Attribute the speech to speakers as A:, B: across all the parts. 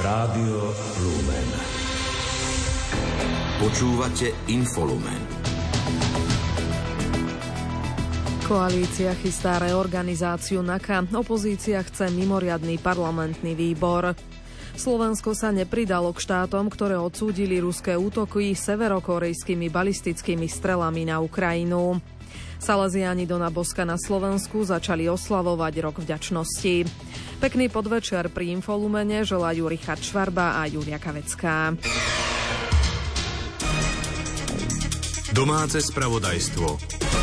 A: Rádio Lumen. Počúvate Infolumen.
B: Koalícia chystá reorganizáciu NAKA. Opozícia chce mimoriadný parlamentný výbor. Slovensko sa nepridalo k štátom, ktoré odsúdili ruské útoky severokorejskými balistickými strelami na Ukrajinu. Salesiáni Dona Boska na Slovensku začali oslavovať rok vďačnosti. Pekný podvečer pri Infolumene želajú Richard Švarba a Julia Kavecká.
A: Domáce spravodajstvo.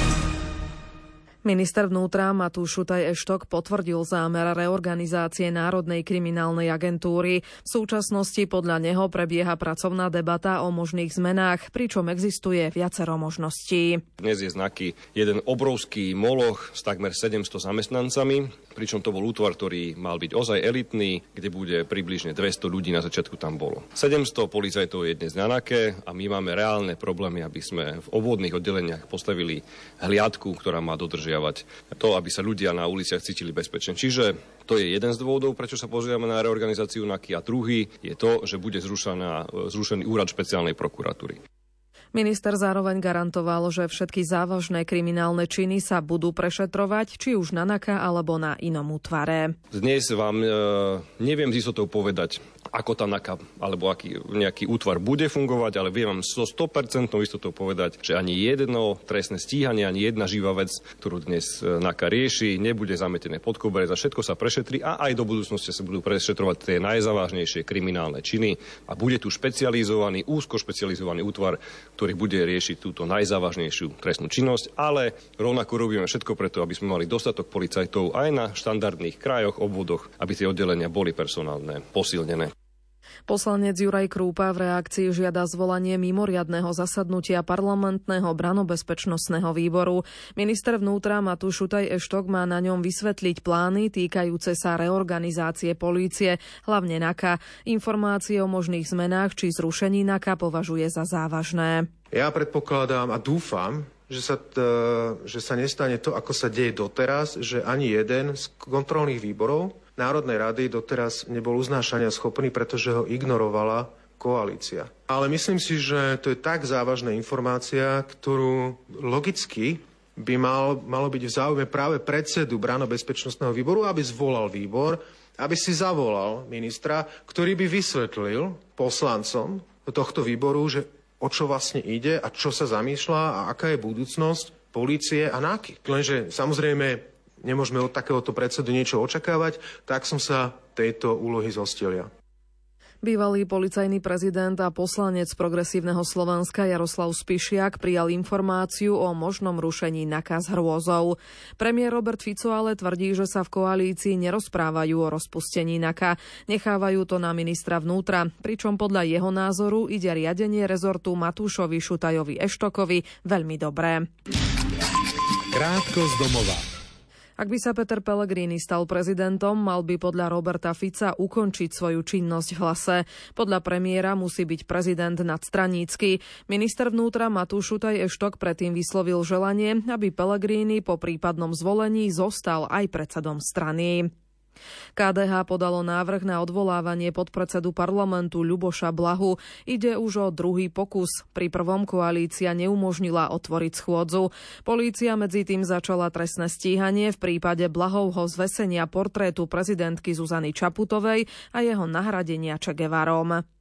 B: Minister vnútra Matúš Šutaj Eštok potvrdil zámer reorganizácie Národnej kriminálnej agentúry. V súčasnosti podľa neho prebieha pracovná debata o možných zmenách, pričom existuje viacero možností.
C: Dnes je znaky jeden obrovský moloch s takmer 700 zamestnancami, pričom to bol útvar, ktorý mal byť ozaj elitný, kde bude približne 200 ľudí na začiatku tam bolo. 700 policajtov je dnes na a my máme reálne problémy, aby sme v obvodných oddeleniach postavili hliadku, ktorá má dodržiavať dodržiavať to, aby sa ľudia na uliciach cítili bezpečne. Čiže to je jeden z dôvodov, prečo sa pozrieme na reorganizáciu NAKY a druhý je to, že bude zrušená, zrušený úrad špeciálnej prokuratúry.
B: Minister zároveň garantoval, že všetky závažné kriminálne činy sa budú prešetrovať, či už na NAKA alebo na inom útvare.
C: Dnes vám e, neviem z istotou povedať, ako tá NAKA alebo aký, nejaký útvar bude fungovať, ale viem vám so 100% istotou povedať, že ani jedno trestné stíhanie, ani jedna živá vec, ktorú dnes e, NAKA rieši, nebude zametené pod koberec a všetko sa prešetrí a aj do budúcnosti sa budú prešetrovať tie najzávažnejšie kriminálne činy a bude tu špecializovaný, úzko špecializovaný útvar, ktorý bude riešiť túto najzávažnejšiu trestnú činnosť, ale rovnako robíme všetko preto, aby sme mali dostatok policajtov aj na štandardných krajoch, obvodoch, aby tie oddelenia boli personálne posilnené.
B: Poslanec Juraj Krúpa v reakcii žiada zvolanie mimoriadného zasadnutia parlamentného branobezpečnostného výboru. Minister vnútra Matúš Šutaj Eštok má na ňom vysvetliť plány týkajúce sa reorganizácie polície, hlavne NAKA. Informácie o možných zmenách či zrušení NAKA považuje za závažné.
D: Ja predpokladám a dúfam, že sa, t, že sa nestane to, ako sa deje doteraz, že ani jeden z kontrolných výborov Národnej rady doteraz nebol uznášania schopný, pretože ho ignorovala koalícia. Ale myslím si, že to je tak závažná informácia, ktorú logicky by mal, malo byť v záujme práve predsedu Brano-bezpečnostného výboru, aby zvolal výbor, aby si zavolal ministra, ktorý by vysvetlil poslancom tohto výboru, že o čo vlastne ide a čo sa zamýšľa a aká je budúcnosť polície a náky. Lenže samozrejme nemôžeme od takéhoto predsedu niečo očakávať, tak som sa tejto úlohy zostilia.
B: Bývalý policajný prezident a poslanec progresívneho Slovenska Jaroslav Spišiak prijal informáciu o možnom rušení nakaz hrôzov. Premiér Robert Fico ale tvrdí, že sa v koalícii nerozprávajú o rozpustení NAKA. Nechávajú to na ministra vnútra, pričom podľa jeho názoru ide riadenie rezortu Matúšovi Šutajovi Eštokovi veľmi dobré.
A: Krátko z domova.
B: Ak by sa Peter Pellegrini stal prezidentom, mal by podľa Roberta Fica ukončiť svoju činnosť v hlase. Podľa premiéra musí byť prezident nadstranícky. Minister vnútra Matúš Šutaj Eštok predtým vyslovil želanie, aby Pellegrini po prípadnom zvolení zostal aj predsedom strany. KDH podalo návrh na odvolávanie podpredsedu parlamentu Ľuboša Blahu. Ide už o druhý pokus. Pri prvom koalícia neumožnila otvoriť schôdzu. Polícia medzi tým začala trestné stíhanie v prípade Blahovho zvesenia portrétu prezidentky Zuzany Čaputovej a jeho nahradenia Čegevarom.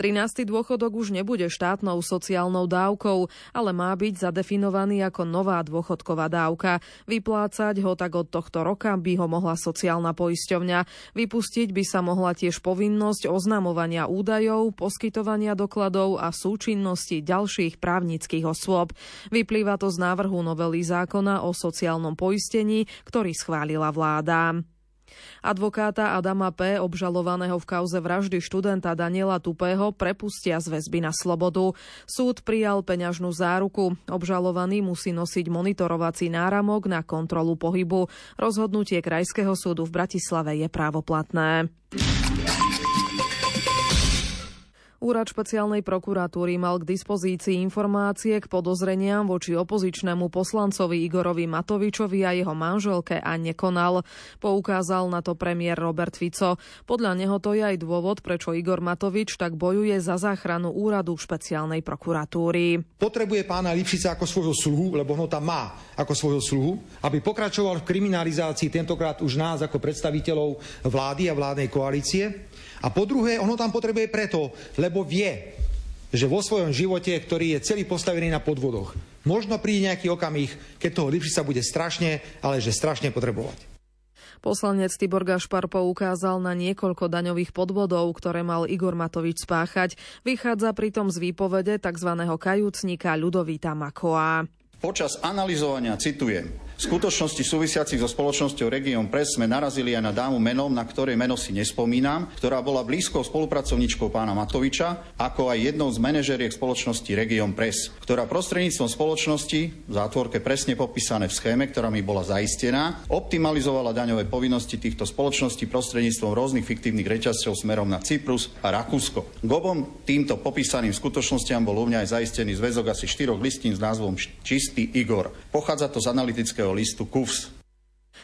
B: 13. dôchodok už nebude štátnou sociálnou dávkou, ale má byť zadefinovaný ako nová dôchodková dávka. Vyplácať ho tak od tohto roka by ho mohla sociálna poisťovňa. Vypustiť by sa mohla tiež povinnosť oznamovania údajov, poskytovania dokladov a súčinnosti ďalších právnických osôb. Vyplýva to z návrhu novely zákona o sociálnom poistení, ktorý schválila vláda. Advokáta Adama P., obžalovaného v kauze vraždy študenta Daniela Tupého, prepustia z väzby na slobodu. Súd prijal peňažnú záruku. Obžalovaný musí nosiť monitorovací náramok na kontrolu pohybu. Rozhodnutie Krajského súdu v Bratislave je právoplatné. Úrad špeciálnej prokuratúry mal k dispozícii informácie k podozreniam voči opozičnému poslancovi Igorovi Matovičovi a jeho manželke a nekonal. Poukázal na to premiér Robert Fico. Podľa neho to je aj dôvod, prečo Igor Matovič tak bojuje za záchranu úradu špeciálnej prokuratúry.
E: Potrebuje pána Lipšica ako svojho sluhu, lebo ho tam má ako svojho sluhu, aby pokračoval v kriminalizácii tentokrát už nás ako predstaviteľov vlády a vládnej koalície a po druhé, ono tam potrebuje preto, lebo vie, že vo svojom živote, ktorý je celý postavený na podvodoch, možno príde nejaký okamih, keď toho sa bude strašne, ale že strašne potrebovať.
B: Poslanec Tibor Gašpar poukázal na niekoľko daňových podvodov, ktoré mal Igor Matovič spáchať. Vychádza pritom z výpovede tzv. kajúcnika Ľudovita Makoa.
F: Počas analyzovania, citujem, skutočnosti súvisiacich so spoločnosťou Region Press sme narazili aj na dámu menom, na ktorej meno si nespomínam, ktorá bola blízkou spolupracovníčkou pána Matoviča, ako aj jednou z manažeriek spoločnosti Region Press, ktorá prostredníctvom spoločnosti, v zátvorke presne popísané v schéme, ktorá mi bola zaistená, optimalizovala daňové povinnosti týchto spoločností prostredníctvom rôznych fiktívnych reťazcov smerom na Cyprus a Rakúsko. K obom týmto popísaným skutočnostiam bol u mňa aj zaistený zväzok asi štyroch listín s názvom Čistý Igor. Pochádza to z analytického listu KUFS.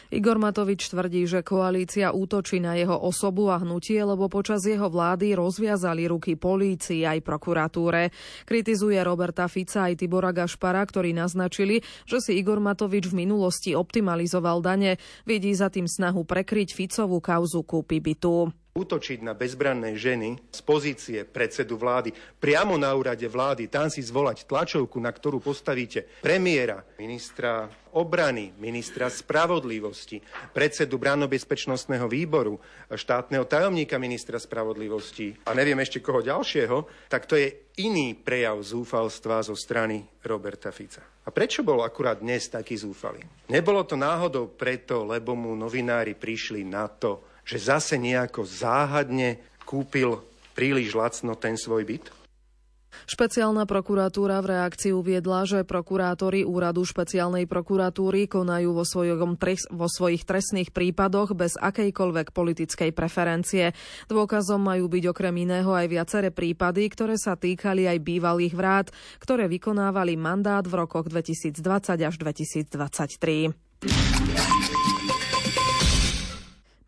B: Igor Matovič tvrdí, že koalícia útočí na jeho osobu a hnutie, lebo počas jeho vlády rozviazali ruky polícii aj prokuratúre. Kritizuje Roberta Fica aj Tibora Gašpara, ktorí naznačili, že si Igor Matovič v minulosti optimalizoval dane. Vidí za tým snahu prekryť Ficovú kauzu kúpy bytu
D: útočiť na bezbranné ženy z pozície predsedu vlády priamo na úrade vlády, tam si zvolať tlačovku, na ktorú postavíte premiéra, ministra obrany, ministra spravodlivosti, predsedu bránobezpečnostného výboru, štátneho tajomníka ministra spravodlivosti a neviem ešte koho ďalšieho, tak to je iný prejav zúfalstva zo strany Roberta Fica. A prečo bol akurát dnes taký zúfalý? Nebolo to náhodou preto, lebo mu novinári prišli na to, že zase nejako záhadne kúpil príliš lacno ten svoj byt?
B: Špeciálna prokuratúra v reakcii uviedla, že prokurátori úradu špeciálnej prokuratúry konajú vo, svojom, vo svojich trestných prípadoch bez akejkoľvek politickej preferencie. Dôkazom majú byť okrem iného aj viaceré prípady, ktoré sa týkali aj bývalých vrát, ktoré vykonávali mandát v rokoch 2020 až 2023.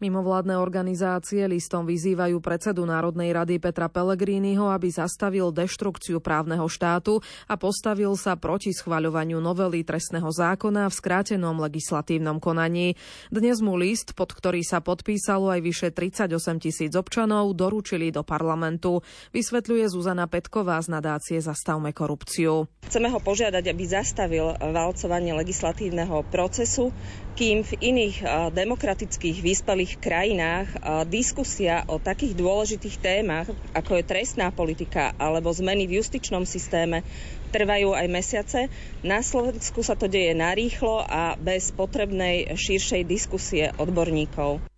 B: Mimovládne organizácie listom vyzývajú predsedu Národnej rady Petra Pellegriniho, aby zastavil deštrukciu právneho štátu a postavil sa proti schvaľovaniu novely trestného zákona v skrátenom legislatívnom konaní. Dnes mu list, pod ktorý sa podpísalo aj vyše 38 tisíc občanov, doručili do parlamentu. Vysvetľuje Zuzana Petková z nadácie Zastavme korupciu.
G: Chceme ho požiadať, aby zastavil valcovanie legislatívneho procesu, kým v iných demokratických vyspelých krajinách diskusia o takých dôležitých témach, ako je trestná politika alebo zmeny v justičnom systéme, trvajú aj mesiace. Na Slovensku sa to deje narýchlo a bez potrebnej širšej diskusie odborníkov.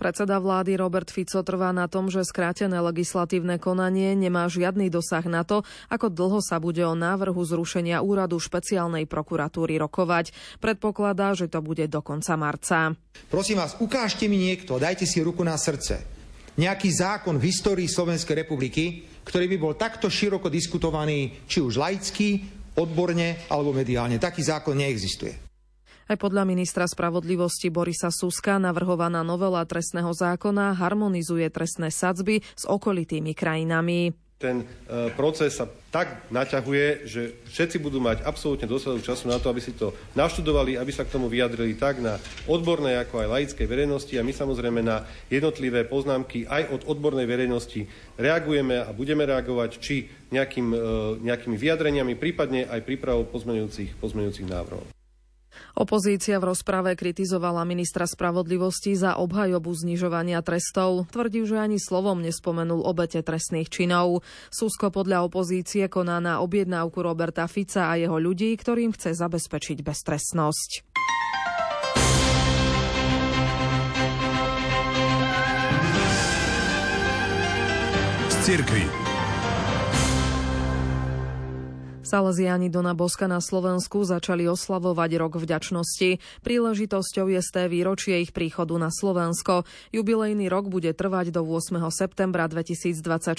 B: Predseda vlády Robert Fico trvá na tom, že skrátené legislatívne konanie nemá žiadny dosah na to, ako dlho sa bude o návrhu zrušenia úradu špeciálnej prokuratúry rokovať. Predpokladá, že to bude do konca marca.
E: Prosím vás, ukážte mi niekto, dajte si ruku na srdce, nejaký zákon v histórii Slovenskej republiky, ktorý by bol takto široko diskutovaný, či už laicky, odborne alebo mediálne. Taký zákon neexistuje.
B: Aj podľa ministra spravodlivosti Borisa Suska navrhovaná novela trestného zákona harmonizuje trestné sadzby s okolitými krajinami.
H: Ten e, proces sa tak naťahuje, že všetci budú mať absolútne dostatok času na to, aby si to naštudovali, aby sa k tomu vyjadrili tak na odbornej, ako aj laickej verejnosti a my samozrejme na jednotlivé poznámky aj od odbornej verejnosti reagujeme a budeme reagovať či nejakým, e, nejakými vyjadreniami, prípadne aj prípravou pozmenujúcich, pozmenujúcich návrhov.
B: Opozícia v rozprave kritizovala ministra spravodlivosti za obhajobu znižovania trestov. Tvrdí, že ani slovom nespomenul obete trestných činov. Súsko podľa opozície koná na objednávku Roberta Fica a jeho ľudí, ktorým chce zabezpečiť beztrestnosť. Cirkvi. Salesiani Dona Boska na Slovensku začali oslavovať rok vďačnosti. Príležitosťou je sté výročie ich príchodu na Slovensko. Jubilejný rok bude trvať do 8. septembra 2024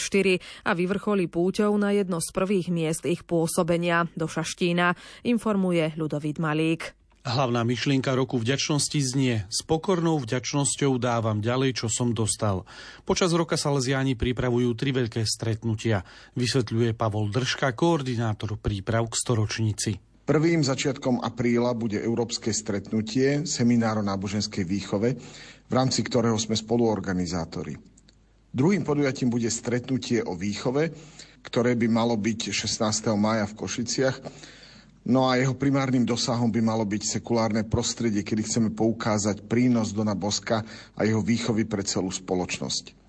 B: a vyvrcholí púťou na jedno z prvých miest ich pôsobenia do Šaštína, informuje Ľudovít Malík.
I: Hlavná myšlienka roku vďačnosti znie S pokornou vďačnosťou dávam ďalej, čo som dostal. Počas roka Salesiáni pripravujú tri veľké stretnutia, vysvetľuje Pavol Držka, koordinátor príprav k storočnici.
J: Prvým začiatkom apríla bude európske stretnutie, seminár o náboženskej výchove, v rámci ktorého sme spoluorganizátori. Druhým podujatím bude stretnutie o výchove, ktoré by malo byť 16. maja v Košiciach No a jeho primárnym dosahom by malo byť sekulárne prostredie, kedy chceme poukázať prínos Dona Boska a jeho výchovy pre celú spoločnosť.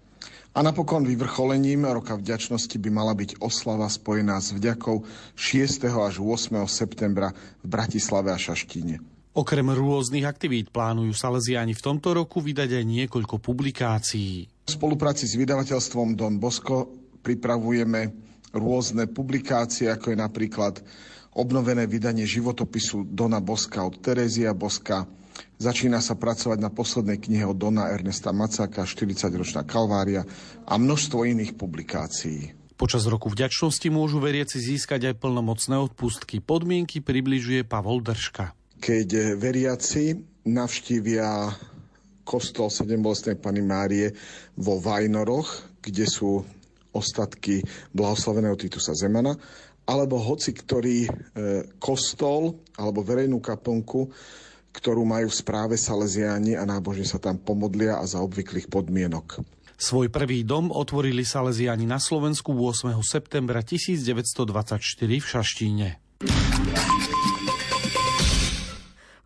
J: A napokon vyvrcholením roka vďačnosti by mala byť oslava spojená s vďakou 6. až 8. septembra v Bratislave a Šaštíne.
I: Okrem rôznych aktivít plánujú Salesiáni v tomto roku vydať aj niekoľko publikácií.
J: V spolupráci s vydavateľstvom Don Bosco pripravujeme rôzne publikácie, ako je napríklad obnovené vydanie životopisu Dona Boska od Terézia Boska. Začína sa pracovať na poslednej knihe od Dona Ernesta Macáka, 40-ročná kalvária a množstvo iných publikácií.
I: Počas roku vďačnosti môžu veriaci získať aj plnomocné odpustky. Podmienky približuje Pavol Držka.
J: Keď veriaci navštívia kostol 7 bolestnej Pany Márie vo Vajnoroch, kde sú ostatky blahoslaveného Titusa Zemana, alebo hoci ktorý e, kostol alebo verejnú kaplnku, ktorú majú v správe Salesiáni a nábožne sa tam pomodlia a za obvyklých podmienok.
I: Svoj prvý dom otvorili Salesiani na Slovensku 8. septembra 1924 v Šaštíne.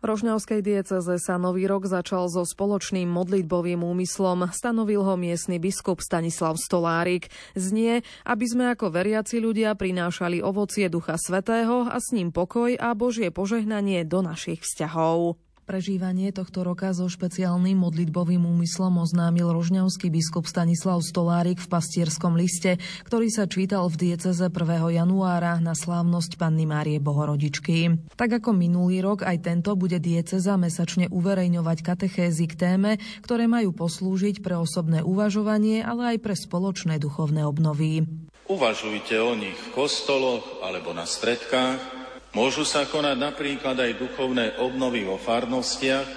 B: Rožňavskej dieceze sa nový rok začal so spoločným modlitbovým úmyslom. Stanovil ho miestny biskup Stanislav Stolárik. Znie, aby sme ako veriaci ľudia prinášali ovocie Ducha Svetého a s ním pokoj a Božie požehnanie do našich vzťahov. Prežívanie tohto roka so špeciálnym modlitbovým úmyslom oznámil rožňavský biskup Stanislav Stolárik v pastierskom liste, ktorý sa čítal v dieceze 1. januára na slávnosť Panny Márie Bohorodičky. Tak ako minulý rok, aj tento bude dieceza mesačne uverejňovať katechézy k téme, ktoré majú poslúžiť pre osobné uvažovanie, ale aj pre spoločné duchovné obnovy.
K: Uvažujte o nich v kostoloch alebo na stredkách, Môžu sa konať napríklad aj duchovné obnovy vo farnostiach,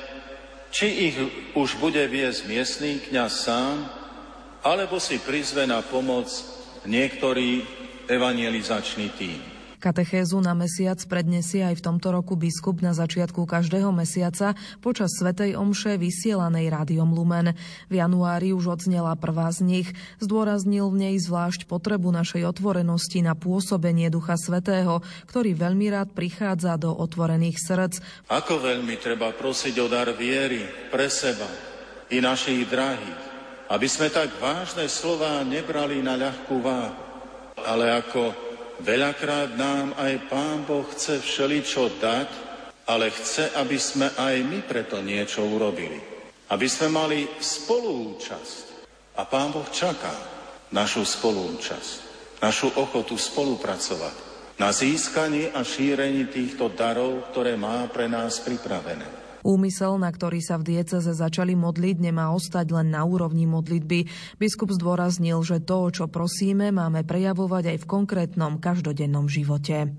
K: či ich už bude viesť miestný kňaz sám, alebo si prizve na pomoc niektorý evangelizačný tým.
B: Katechézu na mesiac prednesie aj v tomto roku biskup na začiatku každého mesiaca počas Svetej Omše vysielanej Rádiom Lumen. V januári už odznela prvá z nich. Zdôraznil v nej zvlášť potrebu našej otvorenosti na pôsobenie Ducha Svetého, ktorý veľmi rád prichádza do otvorených srdc.
K: Ako veľmi treba prosiť o dar viery pre seba i našich drahých, aby sme tak vážne slova nebrali na ľahkú váhu, ale ako Veľakrát nám aj Pán Boh chce všeličo dať, ale chce, aby sme aj my preto niečo urobili. Aby sme mali spolúčasť. A Pán Boh čaká našu spolúčasť, našu ochotu spolupracovať na získaní a šírení týchto darov, ktoré má pre nás pripravené.
B: Úmysel, na ktorý sa v dieceze začali modliť, nemá ostať len na úrovni modlitby. Biskup zdôraznil, že to, čo prosíme, máme prejavovať aj v konkrétnom každodennom živote.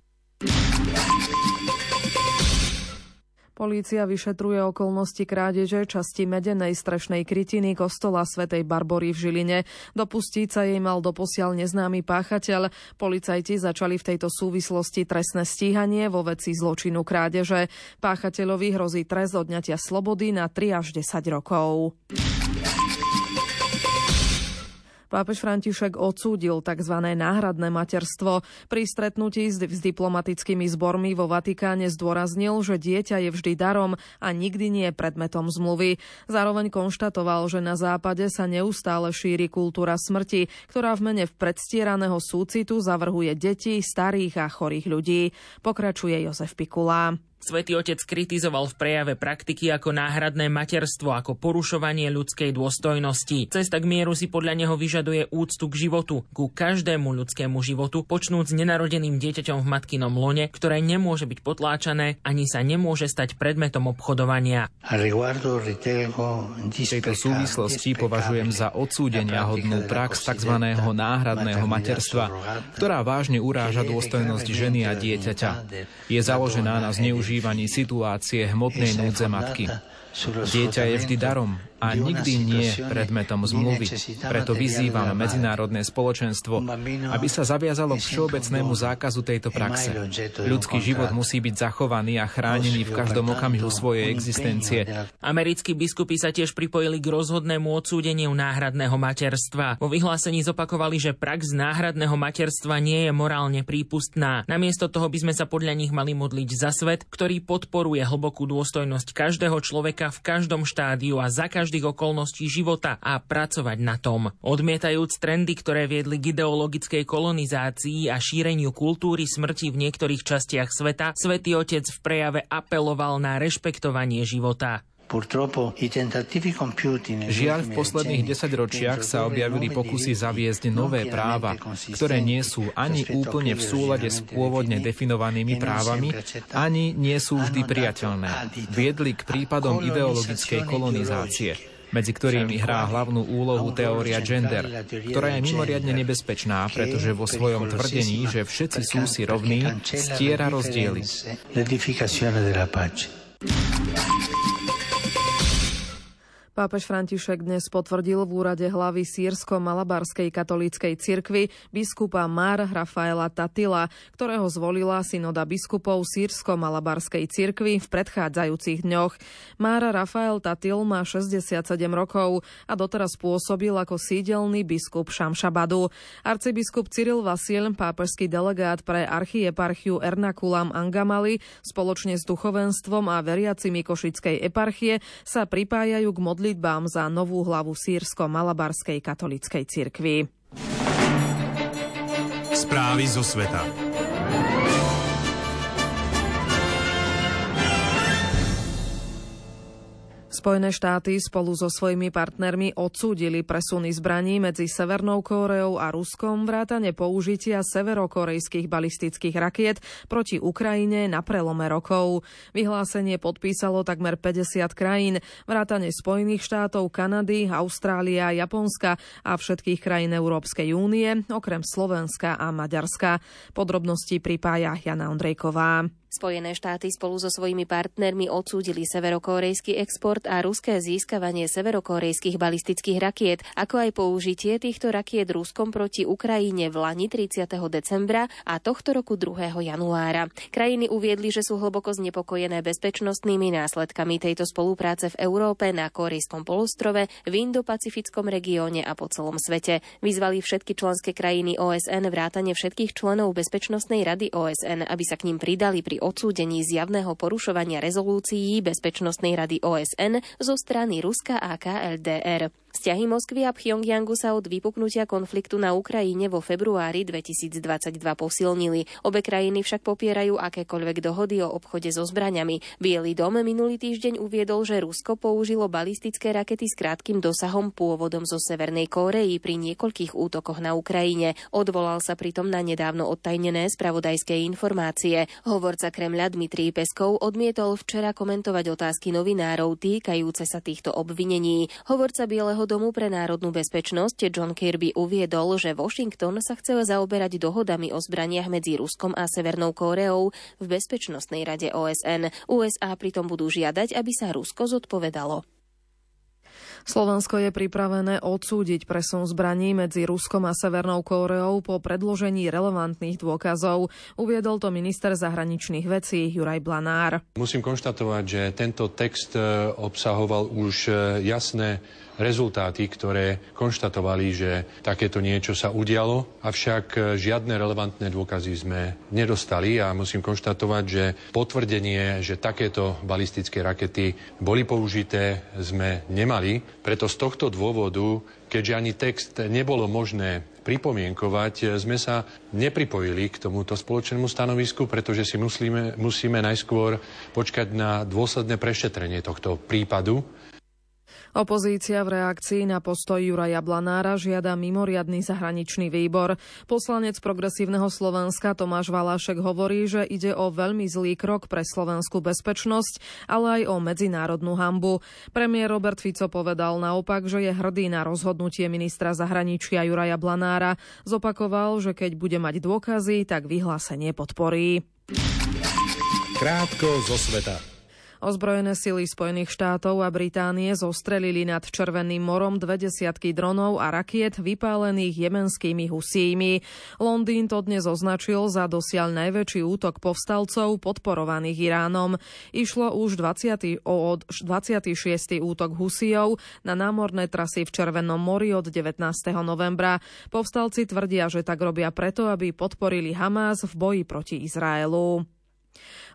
B: Polícia vyšetruje okolnosti krádeže časti medenej strešnej krytiny kostola svätej Barbory v Žiline. Dopustiť sa jej mal doposiaľ neznámy páchateľ. Policajti začali v tejto súvislosti trestné stíhanie vo veci zločinu krádeže. Páchateľovi hrozí trest odňatia slobody na 3 až 10 rokov. Pápež František odsúdil tzv. náhradné materstvo. Pri stretnutí s, diplomatickými zbormi vo Vatikáne zdôraznil, že dieťa je vždy darom a nikdy nie predmetom zmluvy. Zároveň konštatoval, že na západe sa neustále šíri kultúra smrti, ktorá v mene v predstieraného súcitu zavrhuje deti, starých a chorých ľudí. Pokračuje Jozef Pikula.
L: Svetý otec kritizoval v prejave praktiky ako náhradné materstvo, ako porušovanie ľudskej dôstojnosti. Cesta k mieru si podľa neho vyžaduje úctu k životu, ku každému ľudskému životu, počnúť s nenarodeným dieťaťom v matkinom lone, ktoré nemôže byť potláčané ani sa nemôže stať predmetom obchodovania.
M: V tejto súvislosti považujem za odsúdenia hodnú prax tzv. náhradného materstva, ktorá vážne uráža dôstojnosť ženy a dieťaťa. Je založená na zneužívaní využívaní situácie hmotnej núdze matky. Dieťa je vždy darom a nikdy nie predmetom zmluvy. Preto vyzývam medzinárodné spoločenstvo, aby sa zaviazalo k všeobecnému zákazu tejto praxe. Ľudský život musí byť zachovaný a chránený v každom okamihu svojej existencie.
L: Americkí biskupy sa tiež pripojili k rozhodnému odsúdeniu náhradného materstva. Vo vyhlásení zopakovali, že prax náhradného materstva nie je morálne prípustná. Namiesto toho by sme sa podľa nich mali modliť za svet, ktorý podporuje hlbokú dôstojnosť každého človeka v každom štádiu a za každý každých okolností života a pracovať na tom. Odmietajúc trendy, ktoré viedli k ideologickej kolonizácii a šíreniu kultúry smrti v niektorých častiach sveta, Svetý Otec v prejave apeloval na rešpektovanie života.
M: Žiaľ, v posledných desaťročiach sa objavili pokusy zaviesť nové práva, ktoré nie sú ani úplne v súlade s pôvodne definovanými právami, ani nie sú vždy priateľné. Viedli k prípadom ideologickej kolonizácie medzi ktorými hrá hlavnú úlohu teória gender, ktorá je mimoriadne nebezpečná, pretože vo svojom tvrdení, že všetci sú si rovní, stiera rozdiely.
B: Pápež František dnes potvrdil v úrade hlavy sírsko-malabarskej katolíckej cirkvy biskupa Mar Rafaela Tatila, ktorého zvolila synoda biskupov sírsko-malabarskej cirkvy v predchádzajúcich dňoch. Mar Rafael Tatil má 67 rokov a doteraz pôsobil ako sídelný biskup Šamšabadu. Arcibiskup Cyril Vasil, pápežský delegát pre archieparchiu Ernakulam Angamali, spoločne s duchovenstvom a veriacimi Košickej eparchie sa pripájajú k modlitbe modlitbám za novú hlavu sírsko-malabarskej katolickej cirkvi.
A: Správy zo sveta.
B: Spojené štáty spolu so svojimi partnermi odsúdili presuny zbraní medzi Severnou Kóreou a Ruskom vrátane použitia severokorejských balistických rakiet proti Ukrajine na prelome rokov. Vyhlásenie podpísalo takmer 50 krajín, vrátane Spojených štátov, Kanady, Austrália, Japonska a všetkých krajín Európskej únie, okrem Slovenska a Maďarska. Podrobnosti pripája Jana Ondrejková.
N: Spojené štáty spolu so svojimi partnermi odsúdili severokórejský export a ruské získavanie severokorejských balistických rakiet, ako aj použitie týchto rakiet Ruskom proti Ukrajine v Lani 30. decembra a tohto roku 2. januára. Krajiny uviedli, že sú hlboko znepokojené bezpečnostnými následkami tejto spolupráce v Európe, na Korejskom polostrove, v Indo-Pacifickom regióne a po celom svete. Vyzvali všetky členské krajiny OSN vrátane všetkých členov Bezpečnostnej rady OSN, aby sa k ním pridali pri odsúdení zjavného porušovania rezolúcií Bezpečnostnej rady OSN zo strany Ruska a KLDR. Vzťahy Moskvy a Pyongyangu sa od vypuknutia konfliktu na Ukrajine vo februári 2022 posilnili. Obe krajiny však popierajú akékoľvek dohody o obchode so zbraňami. Bielý dom minulý týždeň uviedol, že Rusko použilo balistické rakety s krátkým dosahom pôvodom zo Severnej Kórei pri niekoľkých útokoch na Ukrajine. Odvolal sa pritom na nedávno odtajnené spravodajské informácie. Hovorca Kremľa Dmitrij Peskov odmietol včera komentovať otázky novinárov týkajúce sa týchto obvinení. Hovorca Bieleho Bieleho domu pre národnú bezpečnosť John Kirby uviedol, že Washington sa chcel zaoberať dohodami o zbraniach medzi Ruskom a Severnou Kóreou v Bezpečnostnej rade OSN. USA pritom budú žiadať, aby sa Rusko zodpovedalo.
B: Slovensko je pripravené odsúdiť presun zbraní medzi Ruskom a Severnou Kóreou po predložení relevantných dôkazov. Uviedol to minister zahraničných vecí Juraj Blanár.
O: Musím konštatovať, že tento text e, obsahoval už e, jasné rezultáty, ktoré konštatovali, že takéto niečo sa udialo, avšak e, žiadne relevantné dôkazy sme nedostali a musím konštatovať, že potvrdenie, že takéto balistické rakety boli použité, sme nemali. Preto z tohto dôvodu keďže ani text nebolo možné pripomienkovať, sme sa nepripojili k tomuto spoločnému stanovisku, pretože si musíme, musíme najskôr počkať na dôsledné prešetrenie tohto prípadu
B: Opozícia v reakcii na postoj Juraja Blanára žiada mimoriadný zahraničný výbor. Poslanec progresívneho Slovenska Tomáš Valášek hovorí, že ide o veľmi zlý krok pre slovenskú bezpečnosť, ale aj o medzinárodnú hambu. Premiér Robert Fico povedal naopak, že je hrdý na rozhodnutie ministra zahraničia Juraja Blanára. Zopakoval, že keď bude mať dôkazy, tak vyhlásenie podporí.
A: Krátko zo sveta.
B: Ozbrojené sily Spojených štátov a Británie zostrelili nad Červeným morom dve desiatky dronov a rakiet vypálených jemenskými husími. Londýn to dnes označil za dosiaľ najväčší útok povstalcov podporovaných Iránom. Išlo už 20. o 26. útok husijov na námorné trasy v Červenom mori od 19. novembra. Povstalci tvrdia, že tak robia preto, aby podporili Hamás v boji proti Izraelu.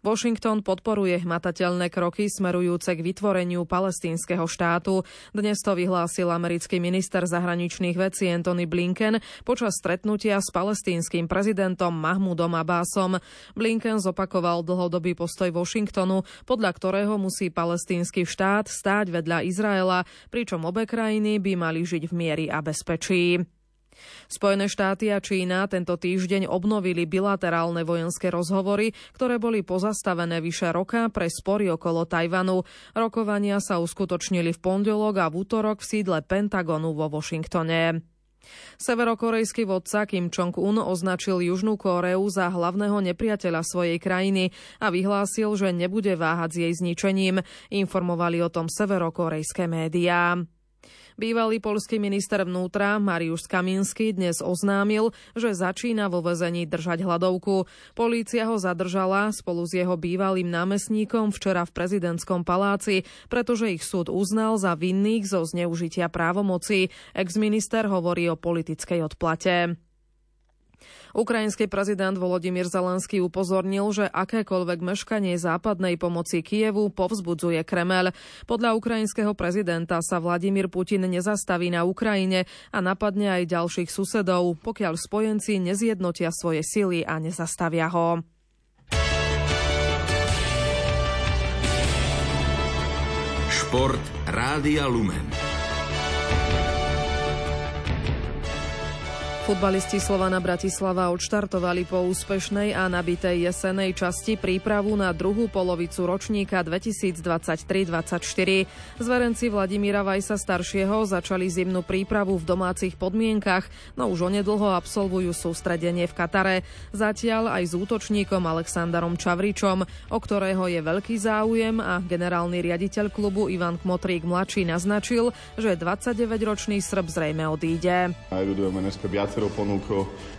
B: Washington podporuje hmatateľné kroky smerujúce k vytvoreniu palestínskeho štátu. Dnes to vyhlásil americký minister zahraničných vecí Anthony Blinken počas stretnutia s palestínskym prezidentom Mahmudom Abbasom. Blinken zopakoval dlhodobý postoj Washingtonu, podľa ktorého musí palestínsky štát stáť vedľa Izraela, pričom obe krajiny by mali žiť v miery a bezpečí. Spojené štáty a Čína tento týždeň obnovili bilaterálne vojenské rozhovory, ktoré boli pozastavené vyše roka pre spory okolo Tajvanu. Rokovania sa uskutočnili v pondelok a v útorok v sídle Pentagonu vo Washingtone. Severokorejský vodca Kim Jong-un označil Južnú Kóreu za hlavného nepriateľa svojej krajiny a vyhlásil, že nebude váhať s jej zničením. Informovali o tom severokorejské médiá. Bývalý polský minister vnútra Mariusz Kaminsky dnes oznámil, že začína vo vezení držať hladovku. Polícia ho zadržala spolu s jeho bývalým námestníkom včera v prezidentskom paláci, pretože ich súd uznal za vinných zo zneužitia právomoci. Ex-minister hovorí o politickej odplate. Ukrajinský prezident Volodymyr Zelenský upozornil, že akékoľvek meškanie západnej pomoci Kievu povzbudzuje Kremel. Podľa ukrajinského prezidenta sa Vladimír Putin nezastaví na Ukrajine a napadne aj ďalších susedov, pokiaľ spojenci nezjednotia svoje sily a nezastavia ho.
A: Šport Rádia Lumen.
B: Futbalisti Slovana Bratislava odštartovali po úspešnej a nabitej jesenej časti prípravu na druhú polovicu ročníka 2023-2024. Zverenci Vladimíra Vajsa staršieho začali zimnú prípravu v domácich podmienkach, no už onedlho absolvujú sústredenie v Katare. Zatiaľ aj s útočníkom Alexandarom Čavričom, o ktorého je veľký záujem a generálny riaditeľ klubu Ivan Kmotrík mladší naznačil, že 29-ročný Srb zrejme odíde.
P: viac viacero ponúk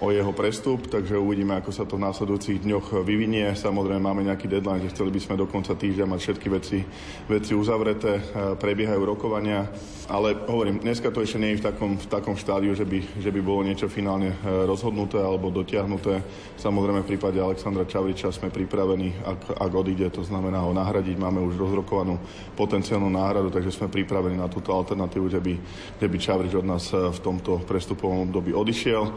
P: o jeho prestup, takže uvidíme, ako sa to v následujúcich dňoch vyvinie. Samozrejme máme nejaký deadline, že chceli by sme do konca týždňa mať všetky veci, veci uzavreté, e, prebiehajú rokovania, ale hovorím, dneska to ešte nie je v takom, v takom štádiu, že by, že by bolo niečo finálne e, rozhodnuté alebo dotiahnuté. Samozrejme v prípade Alexandra Čavriča sme pripravení, ak, ak odíde, to znamená ho nahradiť. Máme už rozrokovanú potenciálnu náhradu, takže sme pripravení na túto alternatívu, že by, že by Čavrič od nás e, v tomto prestupovom období odišiel prišiel.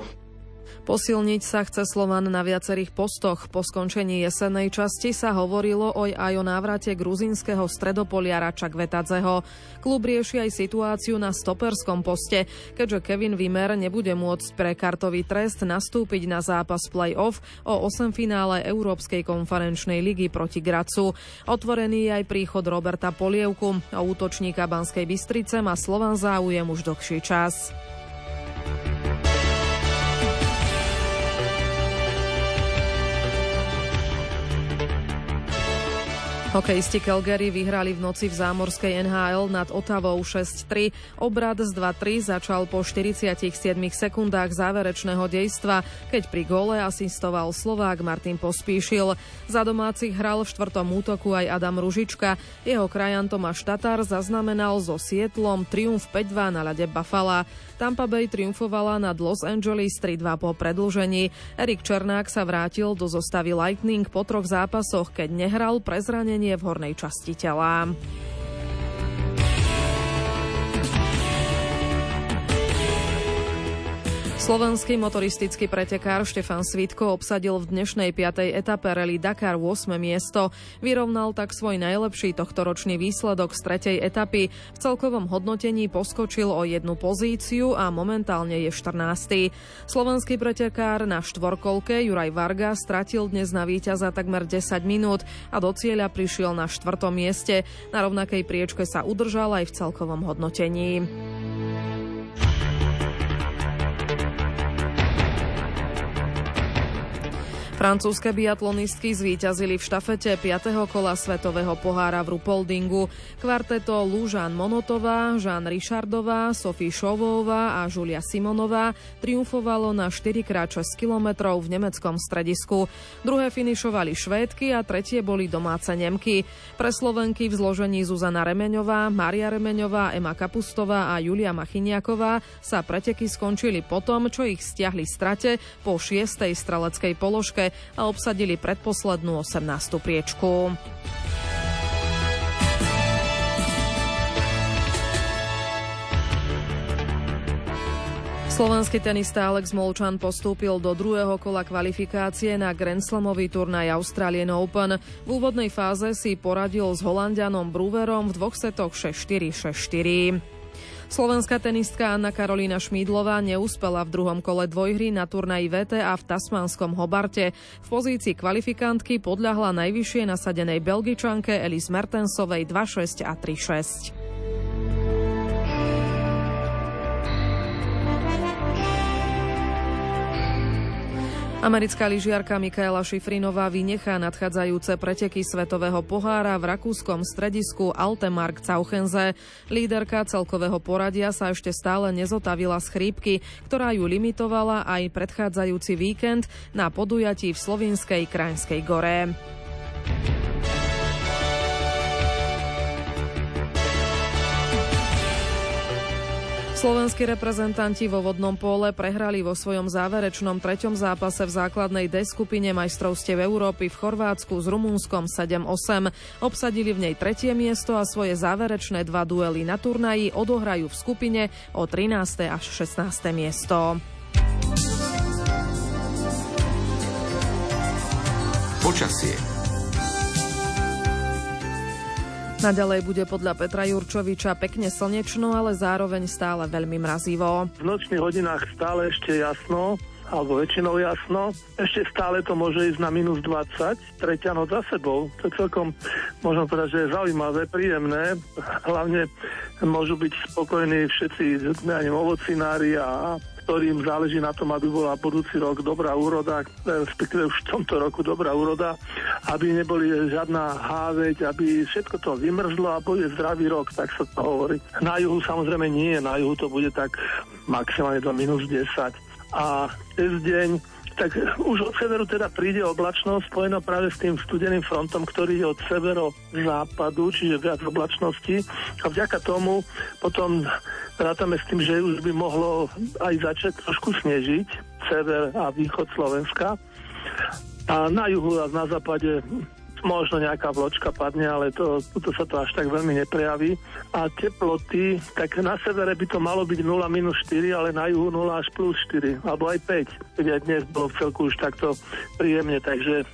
B: Posilniť sa chce Slovan na viacerých postoch. Po skončení jesennej časti sa hovorilo aj o návrate gruzínskeho stredopoliara Čakvetadzeho. Klub rieši aj situáciu na stoperskom poste, keďže Kevin Vimer nebude môcť pre kartový trest nastúpiť na zápas play-off o 8 finále Európskej konferenčnej ligy proti Gracu. Otvorený je aj príchod Roberta Polievku. O útočníka Banskej Bystrice má Slovan záujem už dlhší čas. Hokejisti Calgary vyhrali v noci v zámorskej NHL nad Otavou 6-3. Obrad z 2-3 začal po 47 sekundách záverečného dejstva, keď pri gole asistoval Slovák Martin Pospíšil. Za domácich hral v štvrtom útoku aj Adam Ružička. Jeho krajan Tomáš Tatar zaznamenal so Sietlom triumf 5-2 na ľade Buffalo. Tampa Bay triumfovala nad Los Angeles 3-2 po predlžení. Erik Černák sa vrátil do zostavy Lightning po troch zápasoch, keď nehral pre zranenie v hornej časti tela. Slovenský motoristický pretekár Štefan Svitko obsadil v dnešnej 5. etape Rally Dakar 8. miesto. Vyrovnal tak svoj najlepší tohtoročný výsledok z tretej etapy. V celkovom hodnotení poskočil o jednu pozíciu a momentálne je 14. Slovenský pretekár na štvorkolke Juraj Varga stratil dnes na víťaza takmer 10 minút a do cieľa prišiel na štvrtom mieste. Na rovnakej priečke sa udržal aj v celkovom hodnotení. Francúzske biatlonistky zvíťazili v štafete 5. kola Svetového pohára v Rupoldingu. Kvarteto Lúžan Monotová, Žán Richardová, Sofie Šovová a Žulia Simonová triumfovalo na 4x6 km v nemeckom stredisku. Druhé finišovali Švédky a tretie boli domáce Nemky. Pre Slovenky v zložení Zuzana Remeňová, Maria Remeňová, Ema Kapustová a Julia Machiniaková sa preteky skončili potom, čo ich stiahli strate po šiestej streleckej položke a obsadili predposlednú 18. priečku. Slovenský tenista Alex Molčan postúpil do druhého kola kvalifikácie na Grand Slamový turnaj Australian Open. V úvodnej fáze si poradil s Holandianom Bruverom v dvoch setoch 6-4, 6-4. Slovenská tenistka Anna Karolína Šmídlová neúspela v druhom kole dvojhry na turnaji VTA v Tasmanskom Hobarte. V pozícii kvalifikantky podľahla najvyššie nasadenej Belgičanke Elis Mertensovej 2-6 a 3-6. Americká lyžiarka Mikaela Šifrinová vynechá nadchádzajúce preteky Svetového pohára v rakúskom stredisku Altemark Cauchenze. Líderka celkového poradia sa ešte stále nezotavila z chrípky, ktorá ju limitovala aj predchádzajúci víkend na podujatí v slovinskej Krajinskej gore. Slovenskí reprezentanti vo vodnom pole prehrali vo svojom záverečnom treťom zápase v základnej D skupine majstrovstiev Európy v Chorvátsku s Rumúnskom 7-8. Obsadili v nej tretie miesto a svoje záverečné dva duely na turnaji odohrajú v skupine o 13. až 16. miesto.
A: Počasie
B: Naďalej bude podľa Petra Jurčoviča pekne slnečno, ale zároveň stále veľmi mrazivo.
Q: V nočných hodinách stále ešte jasno, alebo väčšinou jasno. Ešte stále to môže ísť na minus 20, tretia noc za sebou. To je celkom, možno povedať, že je zaujímavé, príjemné. Hlavne môžu byť spokojní všetci, neviem, ovocinári a ktorým záleží na tom, aby bola budúci rok dobrá úroda, respektíve už v tomto roku dobrá úroda, aby neboli žiadna háveť, aby všetko to vymrzlo a bude zdravý rok, tak sa to hovorí. Na juhu samozrejme nie, na juhu to bude tak maximálne do minus 10. A cez deň tak už od severu teda príde oblačnosť spojená práve s tým studeným frontom, ktorý je od severo-západu, čiže viac oblačnosti. A vďaka tomu potom rátame s tým, že už by mohlo aj začať trošku snežiť sever a východ Slovenska. A na juhu a na západe možno nejaká vločka padne, ale to, to sa to až tak veľmi neprejaví. A teploty, tak na severe by to malo byť 0 minus 4, ale na juhu 0 až plus 4, alebo aj 5. Keď aj dnes bolo v celku už takto príjemne, takže,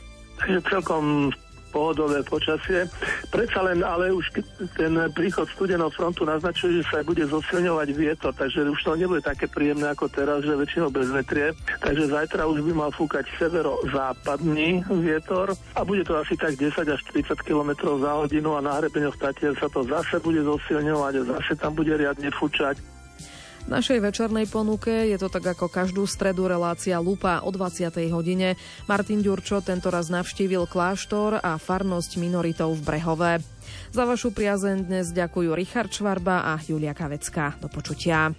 Q: takže celkom pohodové počasie. Predsa len ale už ten príchod studeného frontu naznačuje, že sa bude zosilňovať vietor, takže už to nebude také príjemné ako teraz, že väčšinou bez vetrie. Takže zajtra už by mal fúkať severo-západný vietor a bude to asi tak 10 až 30 km za hodinu a na hrebeňoch Tatier sa to zase bude zosilňovať a zase tam bude riadne fúčať.
B: V našej večernej ponuke je to tak ako každú stredu relácia Lupa o 20. hodine. Martin Ďurčo tento raz navštívil kláštor a farnosť minoritov v Brehove. Za vašu priazeň dnes ďakujú Richard Švarba a Julia Kavecka. Do počutia.